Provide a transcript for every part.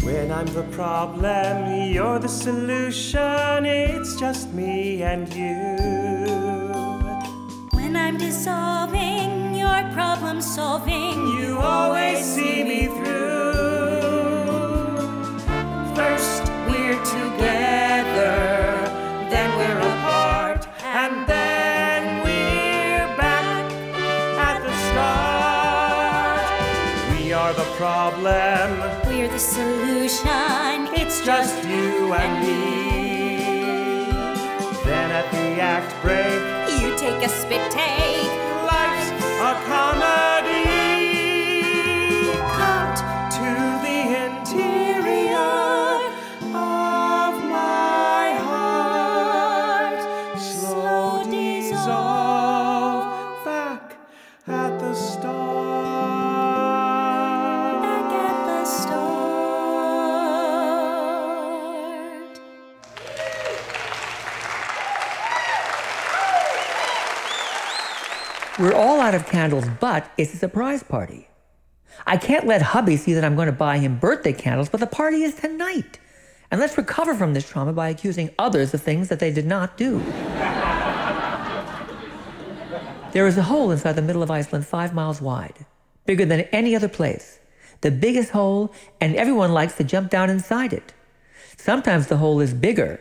When I'm the problem, you're the solution. It's just me and you. When I'm dissolving your problem solving, You always see me through. Problem. we're the solution. It's just you and me. Then at the act break, You take a spit take. life's a comedy. We're all out of candles, but it's a surprise party. I can't let hubby see that I'm going to buy him birthday candles, but the party is tonight. And let's recover from this trauma by accusing others of things that they did not do. there is a hole inside the middle of Iceland five miles wide, bigger than any other place. The biggest hole, and everyone likes to jump down inside it. Sometimes the hole is bigger.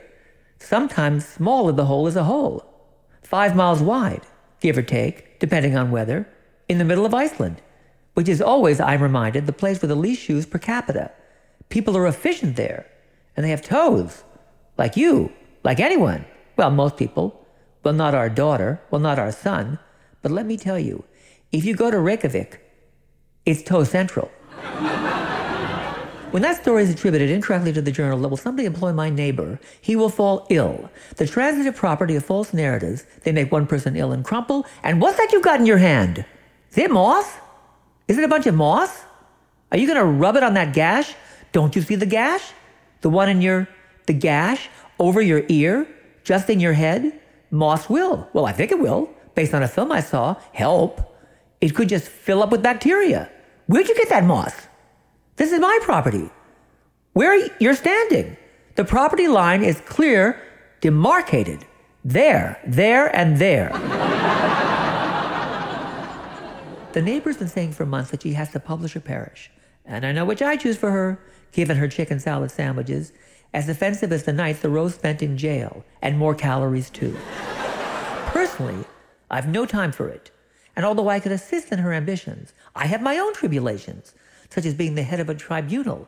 Sometimes smaller the hole is a hole. Five miles wide, give or take, depending on weather, in the middle of Iceland, which is always, I'm reminded, the place with the least shoes per capita. People are efficient there, and they have toes, like you, like anyone. Well, most people. Well, not our daughter, well, not our son. But let me tell you, if you go to Reykjavik, it's toe central. When that story is attributed incorrectly to the journal that will someday employ my neighbor, he will fall ill. The transitive property of false narratives, they make one person ill and crumple. And what's that you've got in your hand? Is it moss? Is it a bunch of moss? Are you gonna rub it on that gash? Don't you see the gash? The one in your, the gash over your ear, just in your head? Moss will. Well, I think it will, based on a film I saw. Help. It could just fill up with bacteria. Where'd you get that moss? This is my property. Where you're standing. The property line is clear, demarcated. There, there, and there. the neighbor's been saying for months that she has to publish her parish. And I know which I choose for her, given her chicken salad sandwiches, as offensive as the nights the Rose spent in jail, and more calories too. Personally, I've no time for it. And although I could assist in her ambitions, I have my own tribulations, such as being the head of a tribunal,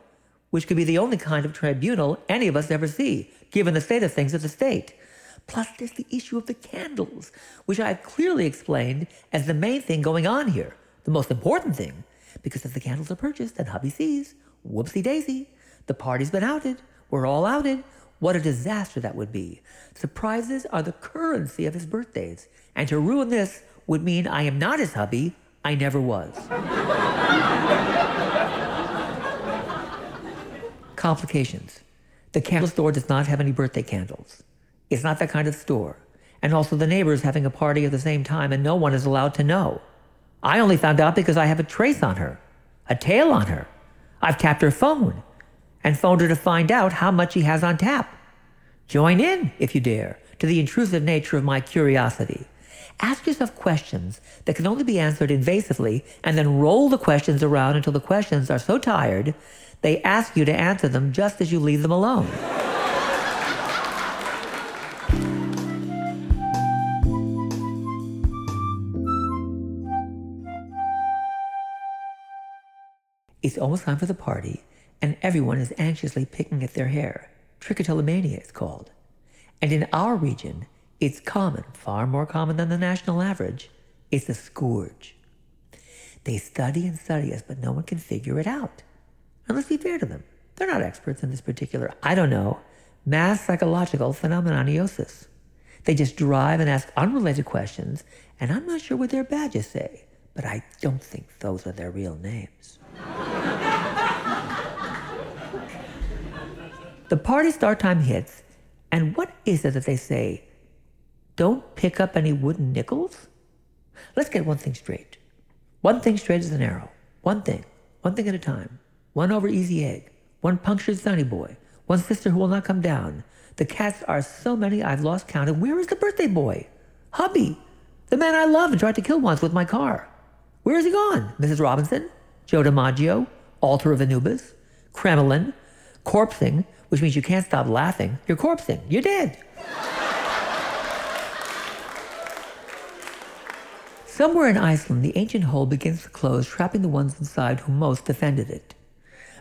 which could be the only kind of tribunal any of us ever see, given the state of things of the state. Plus, there's the issue of the candles, which I've clearly explained as the main thing going on here, the most important thing. Because if the candles are purchased and hubby sees, whoopsie daisy, the party's been outed, we're all outed. What a disaster that would be. Surprises are the currency of his birthdays, and to ruin this would mean I am not his hubby, I never was. Complications. The candle store does not have any birthday candles. It's not that kind of store. And also, the neighbor is having a party at the same time, and no one is allowed to know. I only found out because I have a trace on her, a tail on her. I've tapped her phone and phoned her to find out how much she has on tap. Join in, if you dare, to the intrusive nature of my curiosity. Ask yourself questions that can only be answered invasively, and then roll the questions around until the questions are so tired they ask you to answer them just as you leave them alone. It's almost time for the party, and everyone is anxiously picking at their hair. Trichotillomania it's called. And in our region, it's common, far more common than the national average. It's a scourge. They study and study us, but no one can figure it out. And let's be fair to them. They're not experts in this particular, I don't know, mass psychological phenomenoniosis. They just drive and ask unrelated questions, and I'm not sure what their badges say, but I don't think those are their real names. the party start time hits, and what is it that they say? Don't pick up any wooden nickels? Let's get one thing straight. One thing straight as an arrow. One thing. One thing at a time. One over easy egg. one punctured sunny boy, one sister who will not come down. The cats are so many I've lost count. And where is the birthday boy? Hubby, the man I love and tried to kill once with my car. Where is he gone? Mrs. Robinson, Joe DiMaggio, Altar of Anubis, Kremlin, corpsing, which means you can't stop laughing. You're corpsing. You're dead. Somewhere in Iceland, the ancient hole begins to close, trapping the ones inside who most defended it.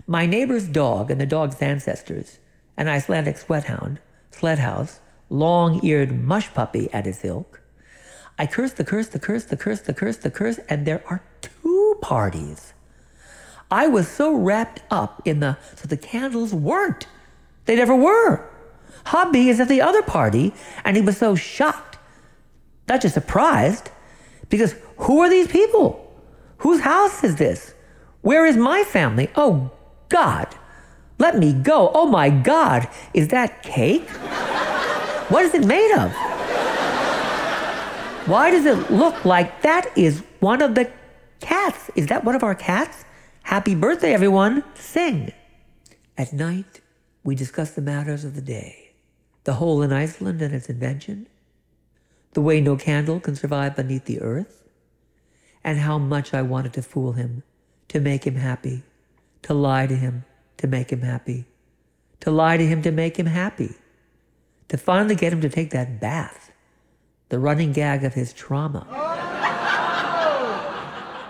My neighbor's dog and the dog's ancestors, an Icelandic sweathound, sledhouse, long-eared mush puppy at his ilk. I curse the curse, the curse, the curse, the curse, the curse, and there are two parties. I was so wrapped up in the so the candles weren't. They never were. Hubby is at the other party, and he was so shocked, not just surprised, because who are these people? Whose house is this? Where is my family? Oh, God. Let me go. Oh, my God. Is that cake? What is it made of? Why does it look like that is one of the cats? Is that one of our cats? Happy birthday, everyone. Sing. At night, we discuss the matters of the day the hole in Iceland and its invention, the way no candle can survive beneath the earth, and how much I wanted to fool him, to make him happy, to lie to him, to make him happy, to lie to him to make him happy, to finally get him to take that bath, the running gag of his trauma,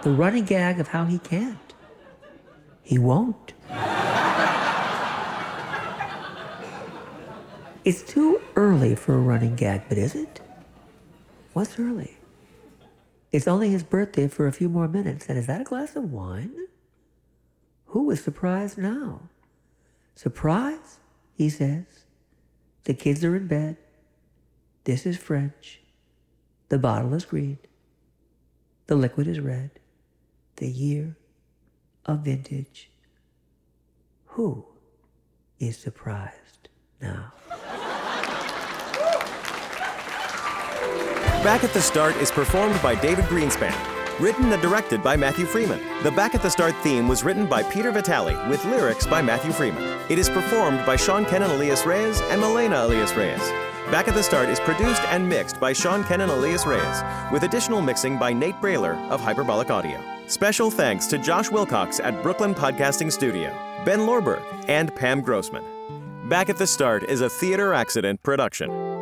the running gag of how he can't, he won't. It's too early for a running gag, but is it? What's early? It's only his birthday for a few more minutes, and is that a glass of wine? Who is surprised now? Surprise, he says. The kids are in bed. This is French. The bottle is green. The liquid is red. The year of vintage. Who is surprised now? Back at the Start is performed by David Greenspan. Written and directed by Matthew Freeman. The Back at the Start theme was written by Peter Vitale with lyrics by Matthew Freeman. It is performed by Sean Kennan Elias Reyes and Milena Elias Reyes. Back at the Start is produced and mixed by Sean Kennan Elias Reyes, with additional mixing by Nate Brailer of Hyperbolic Audio. Special thanks to Josh Wilcox at Brooklyn Podcasting Studio, Ben Lohrberg, and Pam Grossman. Back at the Start is a theater accident production.